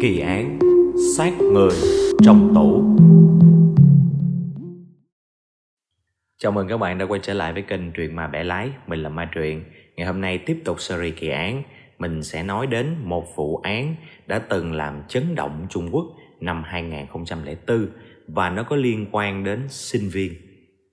Kỳ án Sát người trong tủ Chào mừng các bạn đã quay trở lại với kênh Truyện Ma Bẻ Lái, Mình là Ma Truyện. Ngày hôm nay tiếp tục series kỳ án. Mình sẽ nói đến một vụ án đã từng làm chấn động Trung Quốc năm 2004 Và nó có liên quan đến sinh viên.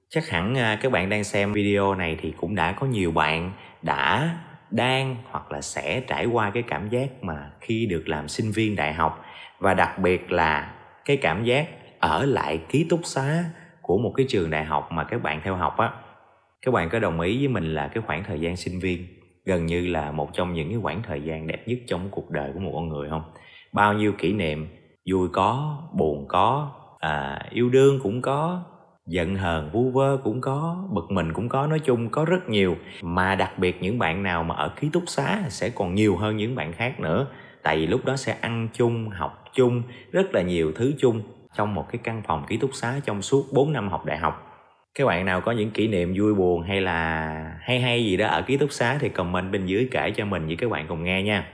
Chắc hẳn à, các bạn đang xem video này thì cũng đã có nhiều bạn đã đang hoặc là sẽ trải qua cái cảm giác mà khi được làm sinh viên đại học. Và đặc biệt là cái cảm giác ở lại ký túc xá của một cái trường đại học mà các bạn theo học á. Các bạn có đồng ý với mình là cái khoảng thời gian sinh viên gần như là một trong những cái khoảng thời gian đẹp nhất trong cuộc đời của một con người không? Bao nhiêu kỷ niệm vui có buồn có à, yêu đương cũng có giận hờn, vu vơ cũng có, bực mình cũng có, nói chung có rất nhiều. Mà đặc biệt những bạn nào mà ở ký túc xá sẽ còn nhiều hơn những bạn khác nữa. Tại vì lúc đó sẽ ăn chung, học chung, rất là nhiều thứ chung trong một cái căn phòng ký túc xá trong suốt 4 năm học đại học. Các bạn nào có những kỷ niệm vui buồn hay là hay hay gì đó ở ký túc xá thì comment bên dưới kể cho mình với các bạn cùng nghe nha.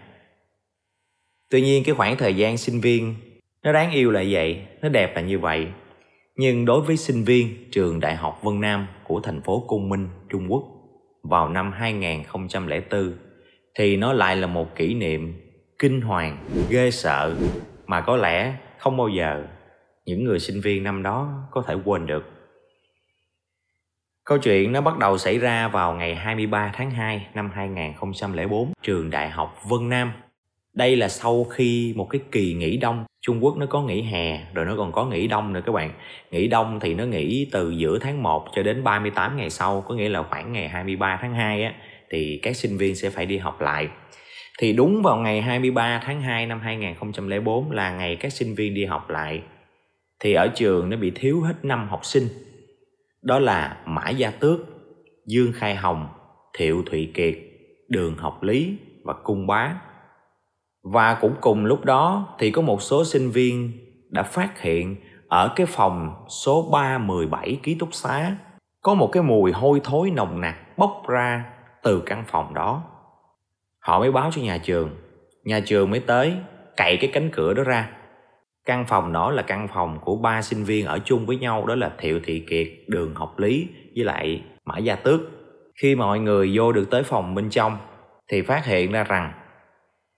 Tuy nhiên cái khoảng thời gian sinh viên nó đáng yêu là vậy, nó đẹp là như vậy nhưng đối với sinh viên trường Đại học Vân Nam của thành phố Côn Minh, Trung Quốc vào năm 2004 thì nó lại là một kỷ niệm kinh hoàng, ghê sợ mà có lẽ không bao giờ những người sinh viên năm đó có thể quên được. Câu chuyện nó bắt đầu xảy ra vào ngày 23 tháng 2 năm 2004, trường Đại học Vân Nam. Đây là sau khi một cái kỳ nghỉ đông Trung Quốc nó có nghỉ hè rồi nó còn có nghỉ đông nữa các bạn. Nghỉ đông thì nó nghỉ từ giữa tháng 1 cho đến 38 ngày sau có nghĩa là khoảng ngày 23 tháng 2 á thì các sinh viên sẽ phải đi học lại. Thì đúng vào ngày 23 tháng 2 năm 2004 là ngày các sinh viên đi học lại. Thì ở trường nó bị thiếu hết năm học sinh. Đó là Mã Gia Tước, Dương Khai Hồng, Thiệu Thụy Kiệt, Đường Học Lý và Cung Bá và cũng cùng lúc đó thì có một số sinh viên đã phát hiện ở cái phòng số 317 ký túc xá có một cái mùi hôi thối nồng nặc bốc ra từ căn phòng đó. Họ mới báo cho nhà trường, nhà trường mới tới cậy cái cánh cửa đó ra. Căn phòng đó là căn phòng của ba sinh viên ở chung với nhau đó là Thiệu Thị Kiệt, Đường Học Lý với lại Mã Gia Tước. Khi mọi người vô được tới phòng bên trong thì phát hiện ra rằng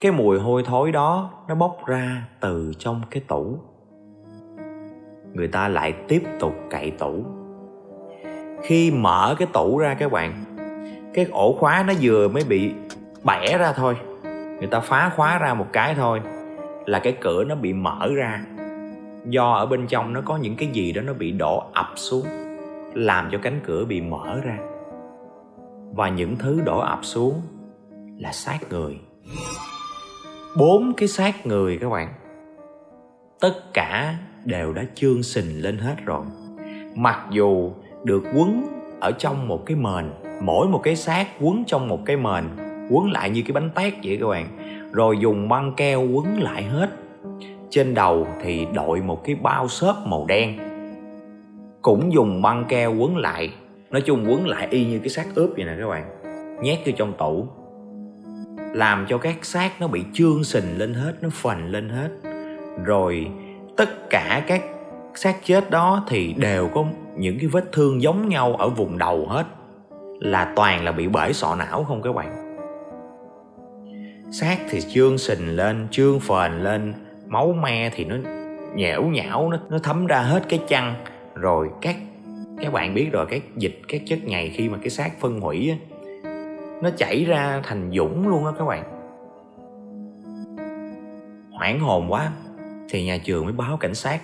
cái mùi hôi thối đó nó bốc ra từ trong cái tủ. Người ta lại tiếp tục cậy tủ. Khi mở cái tủ ra các bạn, cái ổ khóa nó vừa mới bị bẻ ra thôi. Người ta phá khóa ra một cái thôi là cái cửa nó bị mở ra. Do ở bên trong nó có những cái gì đó nó bị đổ ập xuống, làm cho cánh cửa bị mở ra. Và những thứ đổ ập xuống là xác người bốn cái xác người các bạn. Tất cả đều đã chương sình lên hết rồi. Mặc dù được quấn ở trong một cái mền, mỗi một cái xác quấn trong một cái mền, quấn lại như cái bánh tét vậy các bạn. Rồi dùng băng keo quấn lại hết. Trên đầu thì đội một cái bao xốp màu đen. Cũng dùng băng keo quấn lại. Nói chung quấn lại y như cái xác ướp vậy nè các bạn. Nhét vô trong tủ làm cho các xác nó bị trương sình lên hết nó phành lên hết. Rồi tất cả các xác chết đó thì đều có những cái vết thương giống nhau ở vùng đầu hết. Là toàn là bị bể sọ não không các bạn. Xác thì trương sình lên trương phền lên máu me thì nó nhẽo nhão nó nó thấm ra hết cái chăn. Rồi các các bạn biết rồi các dịch các chất nhầy khi mà cái xác phân hủy á, nó chảy ra thành dũng luôn á các bạn. Hoảng hồn quá, thì nhà trường mới báo cảnh sát.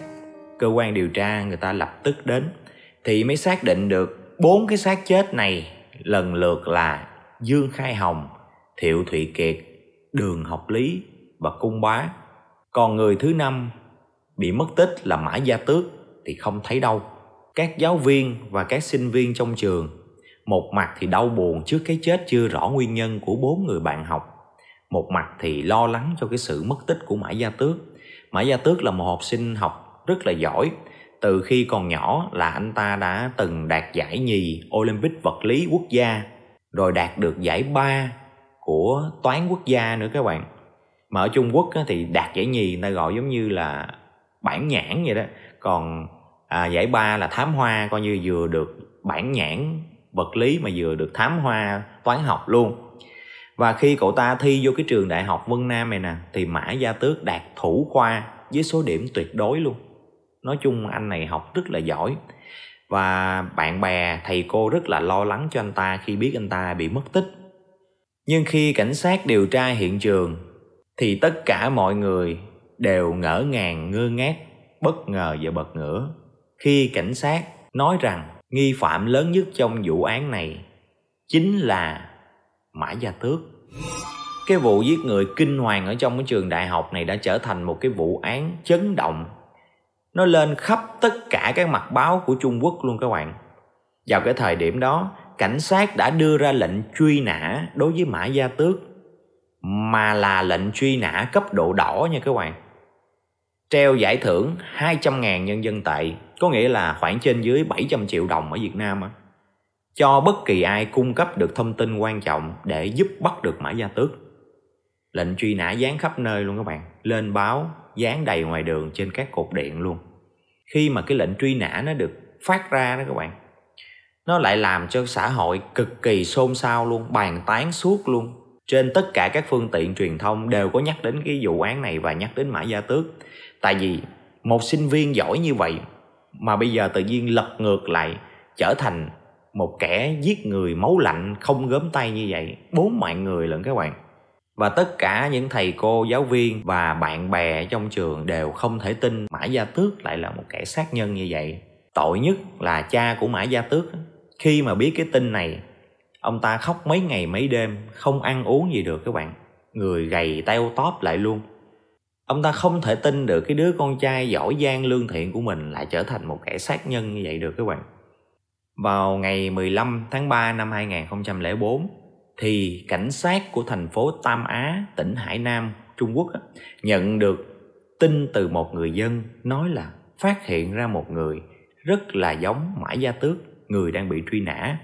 Cơ quan điều tra người ta lập tức đến, thì mới xác định được bốn cái xác chết này lần lượt là dương khai hồng, thiệu thụy kiệt, đường học lý và cung bá. Còn người thứ năm bị mất tích là mã gia tước thì không thấy đâu. Các giáo viên và các sinh viên trong trường một mặt thì đau buồn trước cái chết chưa rõ nguyên nhân của bốn người bạn học. Một mặt thì lo lắng cho cái sự mất tích của mã gia tước. Mã gia tước là một học sinh học rất là giỏi. Từ khi còn nhỏ là anh ta đã từng đạt giải nhì olympic vật lý quốc gia rồi đạt được giải ba của toán quốc gia nữa các bạn. Mà ở Trung Quốc thì đạt giải nhì người ta gọi giống như là bản nhãn vậy đó. Còn à, giải ba là thám hoa coi như vừa được bản nhãn vật lý mà vừa được thám hoa, toán học luôn. Và khi cậu ta thi vô cái trường đại học Vân Nam này nè, thì Mã Gia Tước đạt thủ khoa với số điểm tuyệt đối luôn. Nói chung anh này học rất là giỏi. Và bạn bè, thầy cô rất là lo lắng cho anh ta khi biết anh ta bị mất tích. Nhưng khi cảnh sát điều tra hiện trường, thì tất cả mọi người đều ngỡ ngàng, ngơ ngác, bất ngờ và bật ngửa khi cảnh sát nói rằng nghi phạm lớn nhất trong vụ án này chính là mã gia tước. Cái vụ giết người kinh hoàng ở trong cái trường đại học này đã trở thành một cái vụ án chấn động. Nó lên khắp tất cả các mặt báo của trung quốc luôn các bạn. Vào cái thời điểm đó, cảnh sát đã đưa ra lệnh truy nã đối với mã gia tước, mà là lệnh truy nã cấp độ đỏ nha các bạn. Treo giải thưởng 200.000 nhân dân tệ có nghĩa là khoảng trên dưới 700 triệu đồng ở Việt Nam á cho bất kỳ ai cung cấp được thông tin quan trọng để giúp bắt được Mã Gia Tước. Lệnh truy nã dán khắp nơi luôn các bạn, lên báo, dán đầy ngoài đường trên các cột điện luôn. Khi mà cái lệnh truy nã nó được phát ra đó các bạn, nó lại làm cho xã hội cực kỳ xôn xao luôn, bàn tán suốt luôn. Trên tất cả các phương tiện truyền thông đều có nhắc đến cái vụ án này và nhắc đến Mã Gia Tước. Tại vì một sinh viên giỏi như vậy mà bây giờ tự nhiên lật ngược lại, trở thành một kẻ giết người máu lạnh, không gớm tay như vậy. Bốn mạng người lận các bạn. Và tất cả những thầy cô, giáo viên và bạn bè trong trường đều không thể tin mã gia tước lại là một kẻ sát nhân như vậy. Tội nhất là cha của mã gia tước. Khi mà biết cái tin này, ông ta khóc mấy ngày mấy đêm, không ăn uống gì được các bạn. Người gầy teo tóp lại luôn ông ta không thể tin được cái đứa con trai giỏi giang lương thiện của mình lại trở thành một kẻ sát nhân như vậy được các bạn vào ngày 15 tháng 3 năm 2004 thì cảnh sát của thành phố Tam Á, tỉnh Hải Nam, Trung Quốc nhận được tin từ một người dân nói là phát hiện ra một người rất là giống Mã Gia Tước, người đang bị truy nã.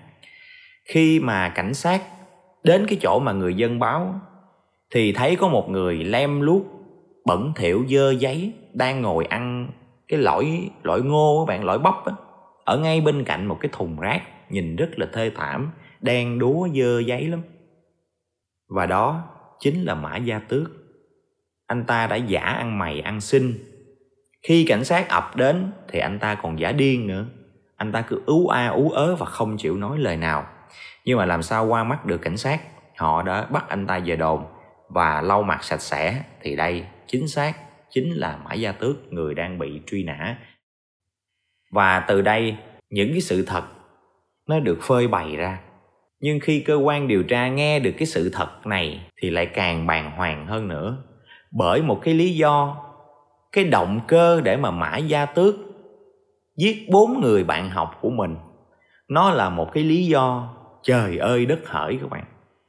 Khi mà cảnh sát đến cái chỗ mà người dân báo thì thấy có một người lem luốc bẩn thỉu, dơ giấy, đang ngồi ăn cái lõi lõi ngô các bạn lõi bắp á. Ở ngay bên cạnh một cái thùng rác, nhìn rất là thê thảm, đen đúa, dơ giấy lắm. Và đó chính là mã gia tước. Anh ta đã giả ăn mày, ăn xin. Khi cảnh sát ập đến thì anh ta còn giả điên nữa. Anh ta cứ ú a, ú ớ và không chịu nói lời nào. Nhưng mà làm sao qua mắt được cảnh sát? Họ đã bắt anh ta về đồn. Và lau mặt sạch sẽ thì đây chính xác chính là mã gia tước, người đang bị truy nã. Và từ đây, những cái sự thật nó được phơi bày ra. Nhưng khi cơ quan điều tra nghe được cái sự thật này thì lại càng bàng hoàng hơn nữa. Bởi một cái lý do, cái động cơ để mà mã gia tước giết bốn người bạn học của mình, nó là một cái lý do trời ơi đất hỡi các bạn.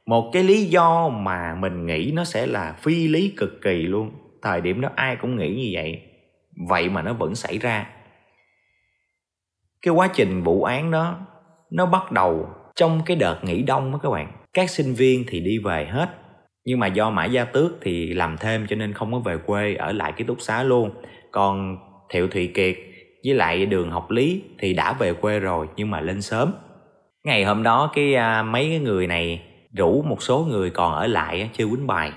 Một cái lý do mà mình nghĩ nó sẽ là phi lý cực kỳ luôn thời điểm đó ai cũng nghĩ như vậy. Vậy mà nó vẫn xảy ra. Cái quá trình vụ án đó nó bắt đầu trong cái đợt nghỉ đông đó các bạn. Các sinh viên thì đi về hết. Nhưng mà do mãi gia tước thì làm thêm cho nên không có về quê ở lại ký túc xá luôn. Còn thiệu thụy kiệt với lại đường học lý thì đã về quê rồi nhưng mà lên sớm. Ngày hôm đó cái à, mấy cái người này rủ một số người còn ở lại chơi quýnh bài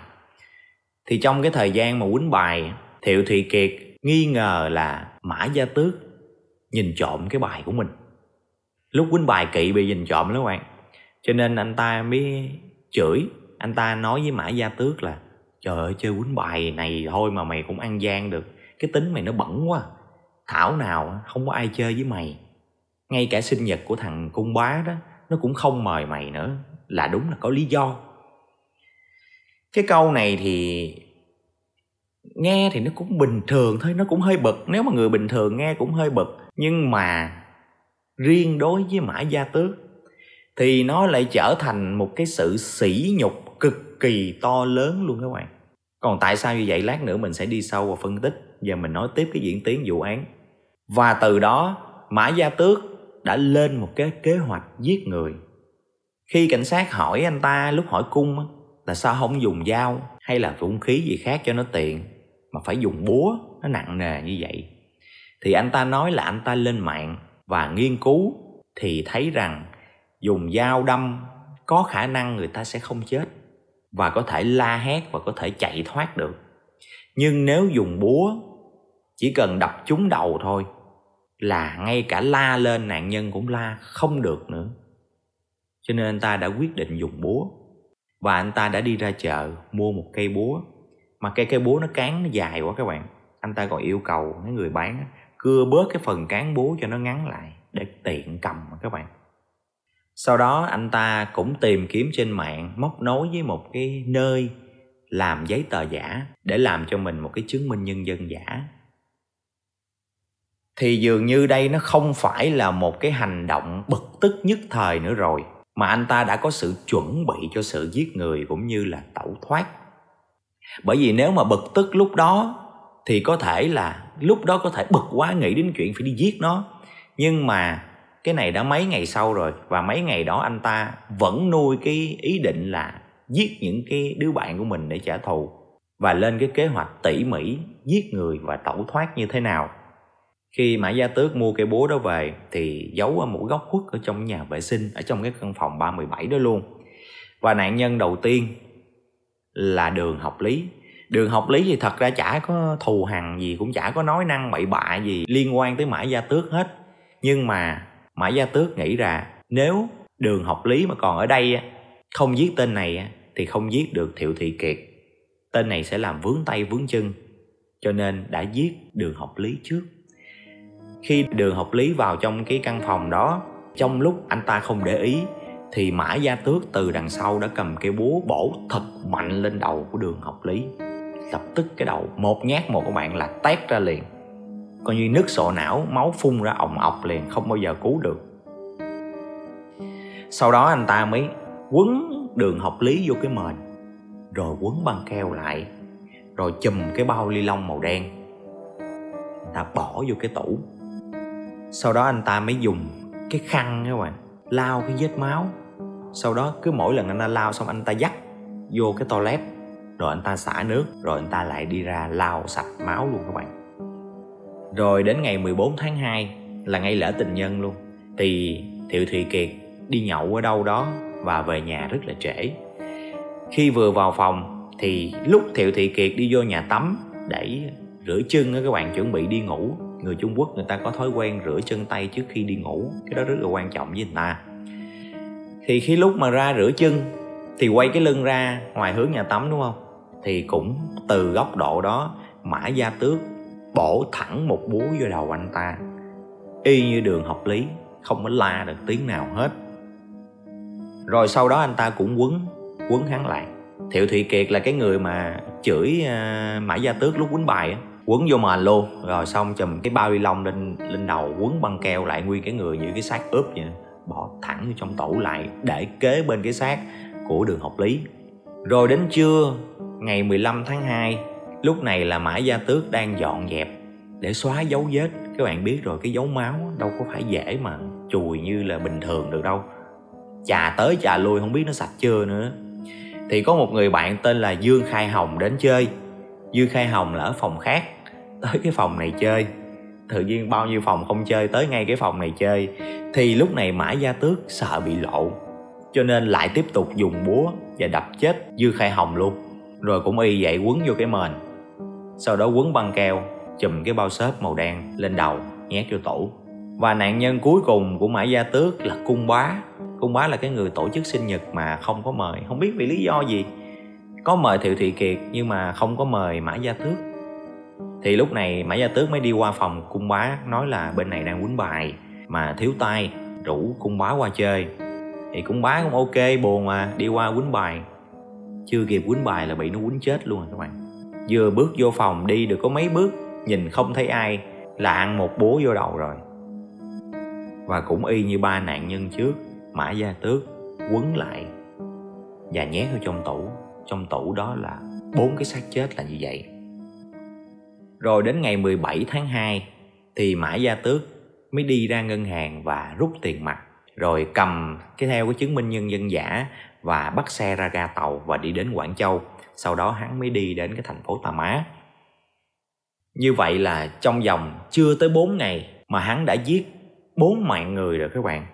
thì trong cái thời gian mà quýnh bài, thiệu thụy kiệt nghi ngờ là mã gia tước nhìn trộm cái bài của mình. Lúc quýnh bài kỵ bị nhìn trộm lắm các bạn. Cho nên anh ta mới chửi, anh ta nói với mã gia tước là, trời ơi, chơi quýnh bài này thôi mà mày cũng ăn gian được. Cái tính mày nó bẩn quá. Thảo nào không có ai chơi với mày. Ngay cả sinh nhật của thằng cung bá đó, nó cũng không mời mày nữa. Là đúng là có lý do cái câu này thì nghe thì nó cũng bình thường thôi, nó cũng hơi bực. Nếu mà người bình thường nghe cũng hơi bực. Nhưng mà riêng đối với mã gia tước thì nó lại trở thành một cái sự sỉ nhục cực kỳ to lớn luôn các bạn. Còn tại sao như vậy? Lát nữa mình sẽ đi sâu vào phân tích và mình nói tiếp cái diễn tiến vụ án. Và từ đó, mã gia tước đã lên một cái kế hoạch giết người. Khi cảnh sát hỏi anh ta lúc hỏi cung là sao không dùng dao hay là vũ khí gì khác cho nó tiện, mà phải dùng búa, nó nặng nề như vậy? Thì anh ta nói là anh ta lên mạng và nghiên cứu, thì thấy rằng dùng dao đâm có khả năng người ta sẽ không chết và có thể la hét và có thể chạy thoát được. Nhưng nếu dùng búa, chỉ cần đập trúng đầu thôi là ngay cả la lên nạn nhân cũng la không được nữa. Cho nên anh ta đã quyết định dùng búa và anh ta đã đi ra chợ mua một cây búa. Mà cây cây búa nó cán nó dài quá các bạn. Anh ta còn yêu cầu mấy người bán cưa bớt cái phần cán búa cho nó ngắn lại để tiện cầm các bạn. Sau đó anh ta cũng tìm kiếm trên mạng, móc nối với một cái nơi làm giấy tờ giả để làm cho mình một cái chứng minh nhân dân giả. Thì dường như đây nó không phải là một cái hành động bực tức nhất thời nữa rồi mà anh ta đã có sự chuẩn bị cho sự giết người cũng như là tẩu thoát. Bởi vì nếu mà bực tức lúc đó, thì có thể là lúc đó có thể bực quá, nghĩ đến chuyện phải đi giết nó. Nhưng mà cái này đã mấy ngày sau rồi, và mấy ngày đó anh ta vẫn nuôi cái ý định là giết những cái đứa bạn của mình để trả thù. Và lên cái kế hoạch tỉ mỉ giết người và tẩu thoát như thế nào khi mã gia tước mua cây búa đó về thì giấu ở một góc khuất ở trong nhà vệ sinh, ở trong cái căn phòng 317 đó luôn. Và nạn nhân đầu tiên là đường học lý. Đường học lý thì thật ra chả có thù hằn gì, cũng chả có nói năng bậy bạ gì liên quan tới mã gia tước hết. Nhưng mà mã gia tước nghĩ ra, nếu đường học lý mà còn ở đây không giết tên này thì không giết được thiệu thị kiệt. Tên này sẽ làm vướng tay vướng chân, cho nên đã giết đường học lý trước khi đường học lý vào trong cái căn phòng đó, trong lúc anh ta không để ý, thì mã gia tước từ đằng sau đã cầm cái búa bổ thật mạnh lên đầu của đường học lý. Lập tức cái đầu, một nhát một của bạn là tét ra liền. Coi như nứt sọ não, máu phun ra ồng ọc liền, không bao giờ cứu được. Sau đó anh ta mới quấn đường học lý vô cái mền, rồi quấn băng keo lại, rồi chùm cái bao ly lông màu đen. Anh ta bỏ vô cái tủ sau đó anh ta mới dùng cái khăn các bạn, lau cái vết máu. Sau đó cứ mỗi lần anh ta lau xong anh ta dắt vô cái toilet, rồi anh ta xả nước, rồi anh ta lại đi ra lau sạch máu luôn các bạn. Rồi đến ngày 14 tháng 2 là ngày lễ tình nhân luôn. Thì Thiệu Thụy Kiệt đi nhậu ở đâu đó và về nhà rất là trễ. Khi vừa vào phòng thì lúc Thiệu Thị Kiệt đi vô nhà tắm để rửa chân các bạn, chuẩn bị đi ngủ người Trung Quốc người ta có thói quen rửa chân tay trước khi đi ngủ. Cái đó rất là quan trọng với người ta. Thì khi lúc mà ra rửa chân thì quay cái lưng ra ngoài hướng nhà tắm đúng không? Thì cũng từ góc độ đó mã gia tước bổ thẳng một búa vô đầu anh ta. Y như đường học lý không có la được tiếng nào hết. Rồi sau đó anh ta cũng quấn quấn hắn lại. Thiệu thụy kiệt là cái người mà chửi uh, mã gia tước lúc quýnh bài á quấn vô mền luôn rồi xong chùm cái bao ni lông lên lên đầu, quấn băng keo lại nguyên cái người như cái xác ướp vậy bỏ thẳng vô trong tủ lại, để kế bên cái xác của đường học lý. Rồi đến trưa, ngày 15 tháng 2 lúc này là mã gia tước đang dọn dẹp để xóa dấu vết. Các bạn biết rồi, cái dấu máu đâu có phải dễ mà chùi như là bình thường được đâu. Chà tới chà lui, không biết nó sạch chưa nữa. Thì có một người bạn tên là dương khai hồng đến chơi. Dương khai hồng là ở phòng khác tới cái phòng này chơi. Tự nhiên bao nhiêu phòng không chơi, tới ngay cái phòng này chơi. Thì lúc này mã gia tước sợ bị lộ, cho nên lại tiếp tục dùng búa và đập chết dư khai hồng luôn. Rồi cũng y vậy quấn vô cái mền. Sau đó quấn băng keo, chùm cái bao xốp màu đen lên đầu, nhét vô tủ. Và nạn nhân cuối cùng của mã gia tước là cung bá. Cung bá là cái người tổ chức sinh nhật mà không có mời. Không biết vì lý do gì. Có mời thiệu thị kiệt nhưng mà không có mời mã gia tước thì lúc này mã gia tước mới đi qua phòng cung bá, nói là bên này đang quýnh bài, mà thiếu tay rủ cung bá qua chơi. Thì cung bá cũng ok, buồn mà, đi qua quýnh bài. Chưa kịp quýnh bài là bị nó quýnh chết luôn rồi các bạn. Vừa bước vô phòng đi được có mấy bước, nhìn không thấy ai, là ăn một búa vô đầu rồi. Và cũng y như ba nạn nhân trước, mã gia tước quấn lại và nhét vào trong tủ. Trong tủ đó là bốn cái xác chết là như vậy rồi đến ngày 17 tháng 2 thì mã gia tước mới đi ra ngân hàng và rút tiền mặt. Rồi cầm cái theo cái chứng minh nhân dân giả và bắt xe ra ga tàu và đi đến Quảng Châu. Sau đó hắn mới đi đến cái thành phố Tà Má. Như vậy là trong vòng chưa tới 4 ngày mà hắn đã giết bốn mạng người rồi các bạn.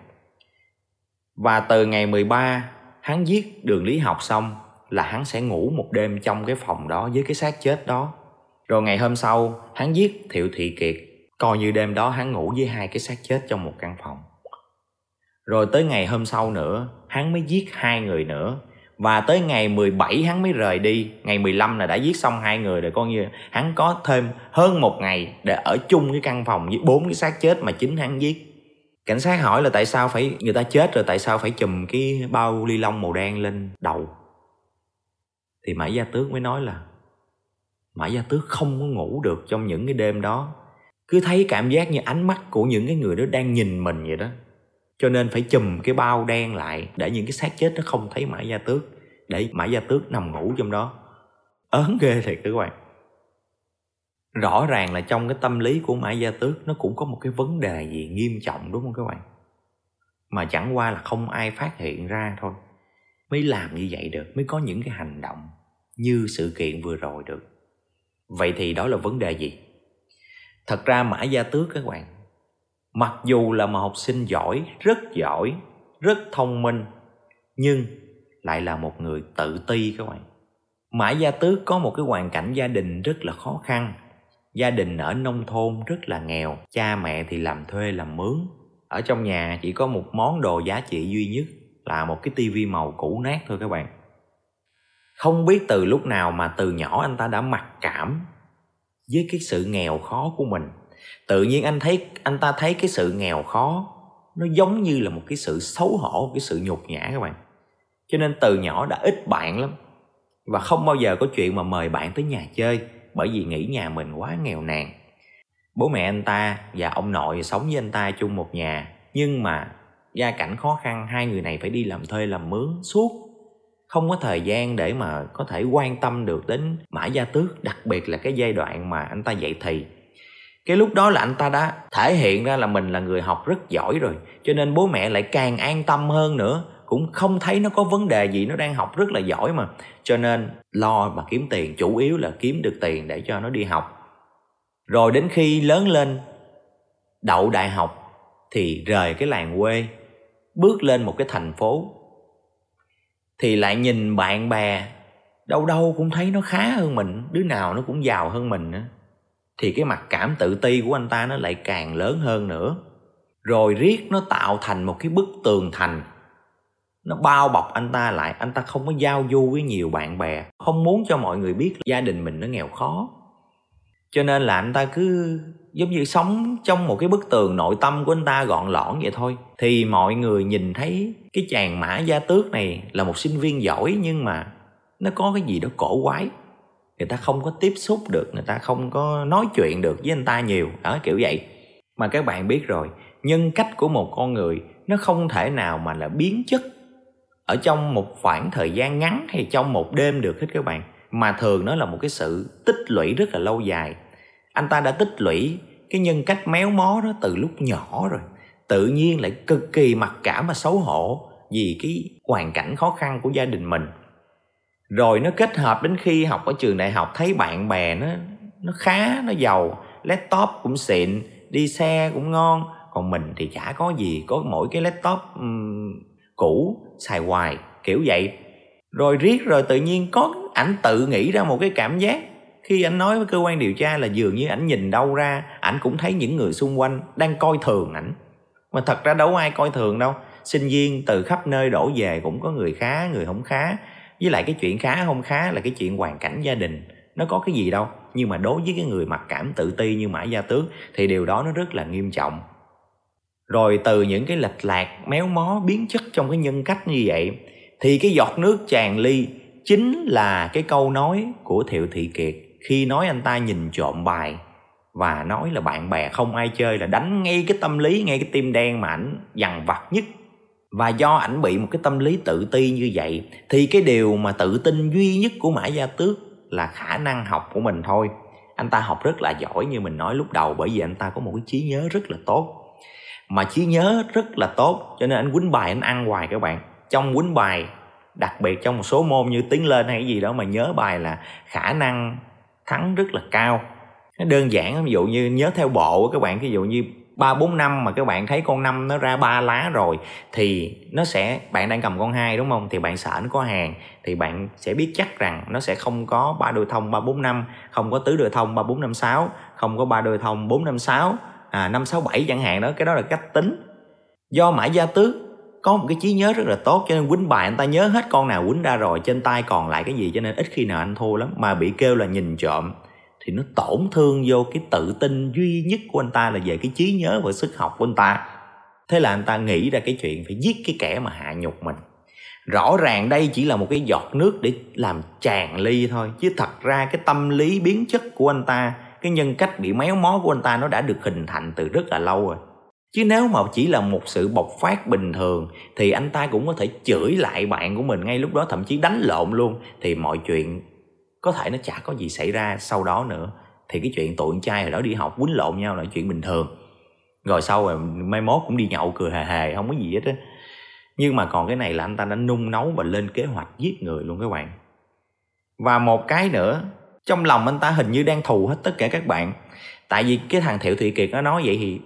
Và từ ngày 13 hắn giết đường lý học xong là hắn sẽ ngủ một đêm trong cái phòng đó với cái xác chết đó rồi ngày hôm sau, hắn giết thiệu thị kiệt. Coi như đêm đó hắn ngủ với hai cái xác chết trong một căn phòng. Rồi tới ngày hôm sau nữa, hắn mới giết hai người nữa. Và tới ngày 17 hắn mới rời đi. Ngày 15 là đã giết xong hai người rồi. Coi như hắn có thêm hơn một ngày để ở chung cái căn phòng với bốn cái xác chết mà chính hắn giết. Cảnh sát hỏi là tại sao phải, người ta chết rồi tại sao phải chùm cái bao ly lông màu đen lên đầu? Thì mã gia tước mới nói là mã gia tước không có ngủ được trong những cái đêm đó. Cứ thấy cảm giác như ánh mắt của những cái người đó đang nhìn mình vậy đó. Cho nên phải chùm cái bao đen lại để những cái xác chết nó không thấy mã gia tước, để mã gia tước nằm ngủ trong đó. Ớn ghê thiệt các bạn. Rõ ràng là trong cái tâm lý của mã gia tước nó cũng có một cái vấn đề gì nghiêm trọng, đúng không các bạn? Mà chẳng qua là không ai phát hiện ra thôi. Mới làm như vậy được, mới có những cái hành động như sự kiện vừa rồi được vậy thì đó là vấn đề gì? Thật ra mã gia tước các bạn, mặc dù là một học sinh giỏi, rất giỏi, rất thông minh, nhưng lại là một người tự ti các bạn. Mã gia tước có một cái hoàn cảnh gia đình rất là khó khăn. Gia đình ở nông thôn rất là nghèo, cha mẹ thì làm thuê làm mướn. Ở trong nhà chỉ có một món đồ giá trị duy nhất là một cái tivi màu cũ nát thôi các bạn không biết từ lúc nào mà từ nhỏ anh ta đã mặc cảm với cái sự nghèo khó của mình. Tự nhiên anh thấy, anh ta thấy cái sự nghèo khó nó giống như là một cái sự xấu hổ, một cái sự nhục nhã các bạn. Cho nên từ nhỏ đã ít bạn lắm. Và không bao giờ có chuyện mà mời bạn tới nhà chơi bởi vì nghĩ nhà mình quá nghèo nàn. Bố mẹ anh ta và ông nội sống với anh ta chung một nhà, nhưng mà gia cảnh khó khăn, hai người này phải đi làm thuê làm mướn suốt không có thời gian để mà có thể quan tâm được đến mã gia tước, đặc biệt là cái giai đoạn mà anh ta dạy thì. Cái lúc đó là anh ta đã thể hiện ra là mình là người học rất giỏi rồi, cho nên bố mẹ lại càng an tâm hơn nữa. Cũng không thấy nó có vấn đề gì, nó đang học rất là giỏi mà. Cho nên lo mà kiếm tiền, chủ yếu là kiếm được tiền để cho nó đi học. Rồi đến khi lớn lên, đậu đại học thì rời cái làng quê, bước lên một cái thành phố thì lại nhìn bạn bè, đâu đâu cũng thấy nó khá hơn mình, đứa nào nó cũng giàu hơn mình nữa. Thì cái mặt cảm tự ti của anh ta nó lại càng lớn hơn nữa. Rồi riết nó tạo thành một cái bức tường thành. Nó bao bọc anh ta lại, anh ta không có giao du với nhiều bạn bè, không muốn cho mọi người biết gia đình mình nó nghèo khó. Cho nên là anh ta cứ giống như sống trong một cái bức tường nội tâm của anh ta gọn lõn vậy thôi. Thì mọi người nhìn thấy cái chàng mã gia tước này là một sinh viên giỏi nhưng mà nó có cái gì đó cổ quái. Người ta không có tiếp xúc được, người ta không có nói chuyện được với anh ta nhiều. Đó, kiểu vậy. Mà các bạn biết rồi, nhân cách của một con người nó không thể nào mà là biến chất ở trong một khoảng thời gian ngắn hay trong một đêm được hết các bạn. Mà thường nó là một cái sự tích lũy rất là lâu dài anh ta đã tích lũy cái nhân cách méo mó đó từ lúc nhỏ rồi. Tự nhiên lại cực kỳ mặc cảm và xấu hổ vì cái hoàn cảnh khó khăn của gia đình mình. Rồi nó kết hợp đến khi học ở trường đại học thấy bạn bè nó nó khá nó giàu laptop cũng xịn đi xe cũng ngon. Còn mình thì chả có gì có mỗi cái laptop um, cũ xài hoài kiểu vậy. Rồi riết rồi tự nhiên có ảnh tự nghĩ ra một cái cảm giác khi anh nói với cơ quan điều tra là dường như ảnh nhìn đâu ra, ảnh cũng thấy những người xung quanh đang coi thường ảnh. Mà thật ra đâu ai coi thường đâu. Sinh viên từ khắp nơi đổ về cũng có người khá, người không khá. Với lại cái chuyện khá, không khá là cái chuyện hoàn cảnh gia đình. Nó có cái gì đâu. Nhưng mà đối với cái người mặc cảm tự ti như mã gia tước thì điều đó nó rất là nghiêm trọng. Rồi từ những cái lệch lạc, méo mó, biến chất trong cái nhân cách như vậy, thì cái giọt nước tràn ly chính là cái câu nói của thiệu thị kiệt khi nói anh ta nhìn trộm bài và nói là bạn bè không ai chơi là đánh ngay cái tâm lý, ngay cái tim đen mà ảnh dằn vặt nhất. Và do ảnh bị một cái tâm lý tự ti như vậy, thì cái điều mà tự tin duy nhất của mã gia tước là khả năng học của mình thôi. Anh ta học rất là giỏi như mình nói lúc đầu, bởi vì anh ta có một cái trí nhớ rất là tốt. Mà trí nhớ rất là tốt, cho nên anh quýnh bài, anh ăn hoài các bạn. Trong quýnh bài, đặc biệt trong một số môn như tiến lên hay gì đó mà nhớ bài là khả năng thắng rất là cao. Nó đơn giản ví dụ như nhớ theo bộ các bạn, ví dụ như ba bốn năm mà các bạn thấy con năm nó ra ba lá rồi, thì nó sẽ, bạn đang cầm con hai đúng không? Thì bạn sợ nó có hàng, thì bạn sẽ biết chắc rằng nó sẽ không có ba đôi thông ba bốn năm, không có tứ đôi thông ba bốn năm sáu, không có ba đôi thông bốn năm sáu à năm sáu bảy chẳng hạn đó, cái đó là cách tính. Do mã gia tước có một cái trí nhớ rất là tốt, cho nên quýnh bài, anh ta nhớ hết con nào quýnh ra rồi, trên tay còn lại cái gì, cho nên ít khi nào anh thua lắm. Mà bị kêu là nhìn trộm, thì nó tổn thương vô cái tự tin duy nhất của anh ta là về cái trí nhớ và sức học của anh ta. Thế là anh ta nghĩ ra cái chuyện phải giết cái kẻ mà hạ nhục mình. Rõ ràng đây chỉ là một cái giọt nước để làm tràn ly thôi, chứ thật ra cái tâm lý biến chất của anh ta, cái nhân cách bị méo mó của anh ta nó đã được hình thành từ rất là lâu rồi chứ nếu mà chỉ là một sự bộc phát bình thường, thì anh ta cũng có thể chửi lại bạn của mình ngay lúc đó, thậm chí đánh lộn luôn. Thì mọi chuyện có thể nó chả có gì xảy ra sau đó nữa. Thì cái chuyện tụi con trai hồi đó đi học quýnh lộn nhau là chuyện bình thường. Rồi sau rồi mai mốt cũng đi nhậu cười hề hề, không có gì hết á. Nhưng mà còn cái này là anh ta đã nung nấu và lên kế hoạch giết người luôn các bạn. Và một cái nữa, trong lòng anh ta hình như đang thù hết tất cả các bạn. Tại vì cái thằng thiệu thị kiệt nó nói vậy thì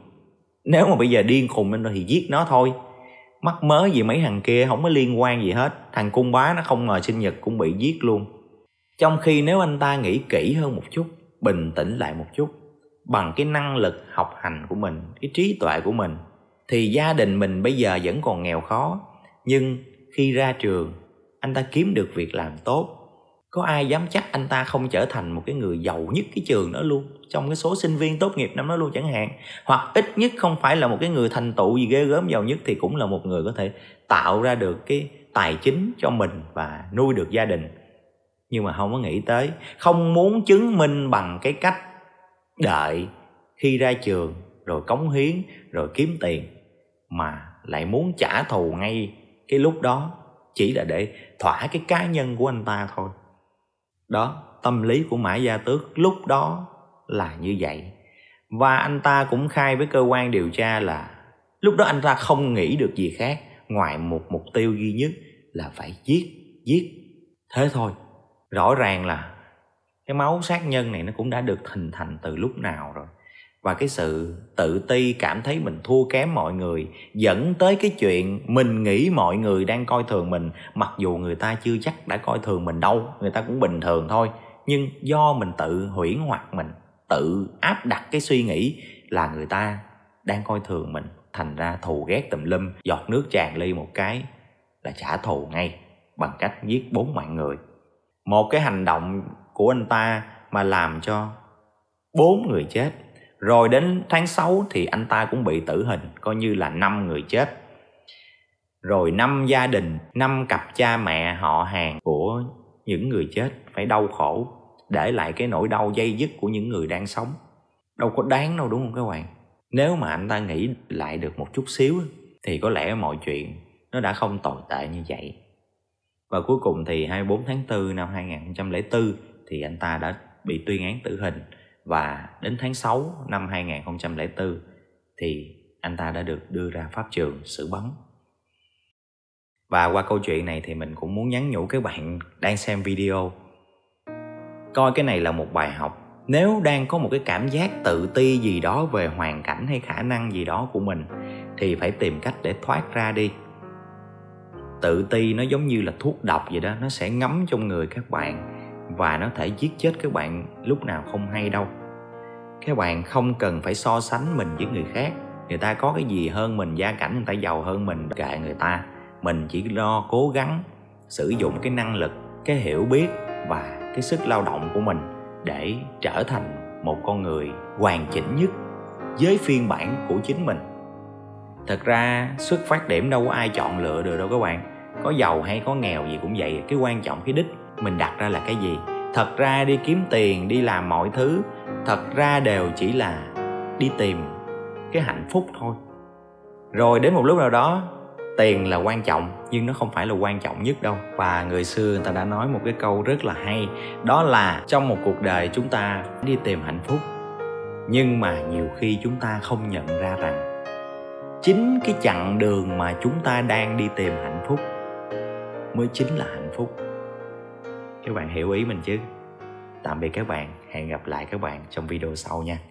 nếu mà bây giờ điên khùng lên rồi thì giết nó thôi. Mắc mớ gì mấy thằng kia không có liên quan gì hết. Thằng cung bá nó không ngờ sinh nhật cũng bị giết luôn. Trong khi nếu anh ta nghĩ kỹ hơn một chút, bình tĩnh lại một chút, bằng cái năng lực học hành của mình, cái trí tuệ của mình, thì gia đình mình bây giờ vẫn còn nghèo khó. Nhưng khi ra trường, anh ta kiếm được việc làm tốt có ai dám chắc anh ta không trở thành một cái người giàu nhất cái trường đó luôn? Trong cái số sinh viên tốt nghiệp năm đó luôn chẳng hạn. Hoặc ít nhất không phải là một cái người thành tựu gì ghê gớm giàu nhất thì cũng là một người có thể tạo ra được cái tài chính cho mình và nuôi được gia đình. Nhưng mà không có nghĩ tới, không muốn chứng minh bằng cái cách đợi khi ra trường, rồi cống hiến, rồi kiếm tiền, mà lại muốn trả thù ngay cái lúc đó. Chỉ là để thỏa cái cá nhân của anh ta thôi đó, tâm lý của mã gia tước lúc đó là như vậy. Và anh ta cũng khai với cơ quan điều tra là lúc đó anh ta không nghĩ được gì khác, ngoài một mục tiêu duy nhất là phải giết giết. Thế thôi, rõ ràng là cái máu sát nhân này nó cũng đã được hình thành từ lúc nào rồi và cái sự tự ti cảm thấy mình thua kém mọi người dẫn tới cái chuyện mình nghĩ mọi người đang coi thường mình, mặc dù người ta chưa chắc đã coi thường mình đâu, người ta cũng bình thường thôi. Nhưng do mình tự huyễn hoặc mình, tự áp đặt cái suy nghĩ là người ta đang coi thường mình, thành ra thù ghét tùm lum, giọt nước tràn ly một cái là trả thù ngay bằng cách giết bốn mạng người. Một cái hành động của anh ta mà làm cho bốn người chết rồi đến tháng 6 thì anh ta cũng bị tử hình, coi như là năm người chết. Rồi năm gia đình, năm cặp cha mẹ, họ hàng của những người chết phải đau khổ, để lại cái nỗi đau dây dứt của những người đang sống. Đâu có đáng đâu, đúng không các bạn? Nếu mà anh ta nghĩ lại được một chút xíu thì có lẽ mọi chuyện nó đã không tồi tệ như vậy. Và cuối cùng thì 24 tháng 4 năm 2004 thì anh ta đã bị tuyên án tử hình và đến tháng 6 năm 2004 thì anh ta đã được đưa ra pháp trường xử bắn. Và qua câu chuyện này thì mình cũng muốn nhắn nhủ các bạn đang xem video. Coi cái này là một bài học. Nếu đang có một cái cảm giác tự ti gì đó về hoàn cảnh hay khả năng gì đó của mình, thì phải tìm cách để thoát ra đi. Tự ti nó giống như là thuốc độc vậy đó, nó sẽ ngấm trong người các bạn và nó thể giết chết các bạn lúc nào không hay đâu. Các bạn không cần phải so sánh mình với người khác. Người ta có cái gì hơn mình, gia cảnh người ta giàu hơn mình, kệ người ta. Mình chỉ lo cố gắng sử dụng cái năng lực, cái hiểu biết và cái sức lao động của mình để trở thành một con người hoàn chỉnh nhất với phiên bản của chính mình. Thật ra, xuất phát điểm đâu có ai chọn lựa được đâu các bạn. Có giàu hay có nghèo gì cũng vậy, cái quan trọng cái đích mình đặt ra là cái gì? Thật ra đi kiếm tiền, đi làm mọi thứ, thật ra đều chỉ là đi tìm cái hạnh phúc thôi. Rồi đến một lúc nào đó, tiền là quan trọng, nhưng nó không phải là quan trọng nhất đâu. Và người xưa người ta đã nói một cái câu rất là hay, đó là trong một cuộc đời chúng ta đi tìm hạnh phúc, nhưng mà nhiều khi chúng ta không nhận ra rằng chính cái chặng đường mà chúng ta đang đi tìm hạnh phúc mới chính là hạnh phúc các bạn hiểu ý mình chứ? Tạm biệt các bạn. Hẹn gặp lại các bạn trong video sau nha.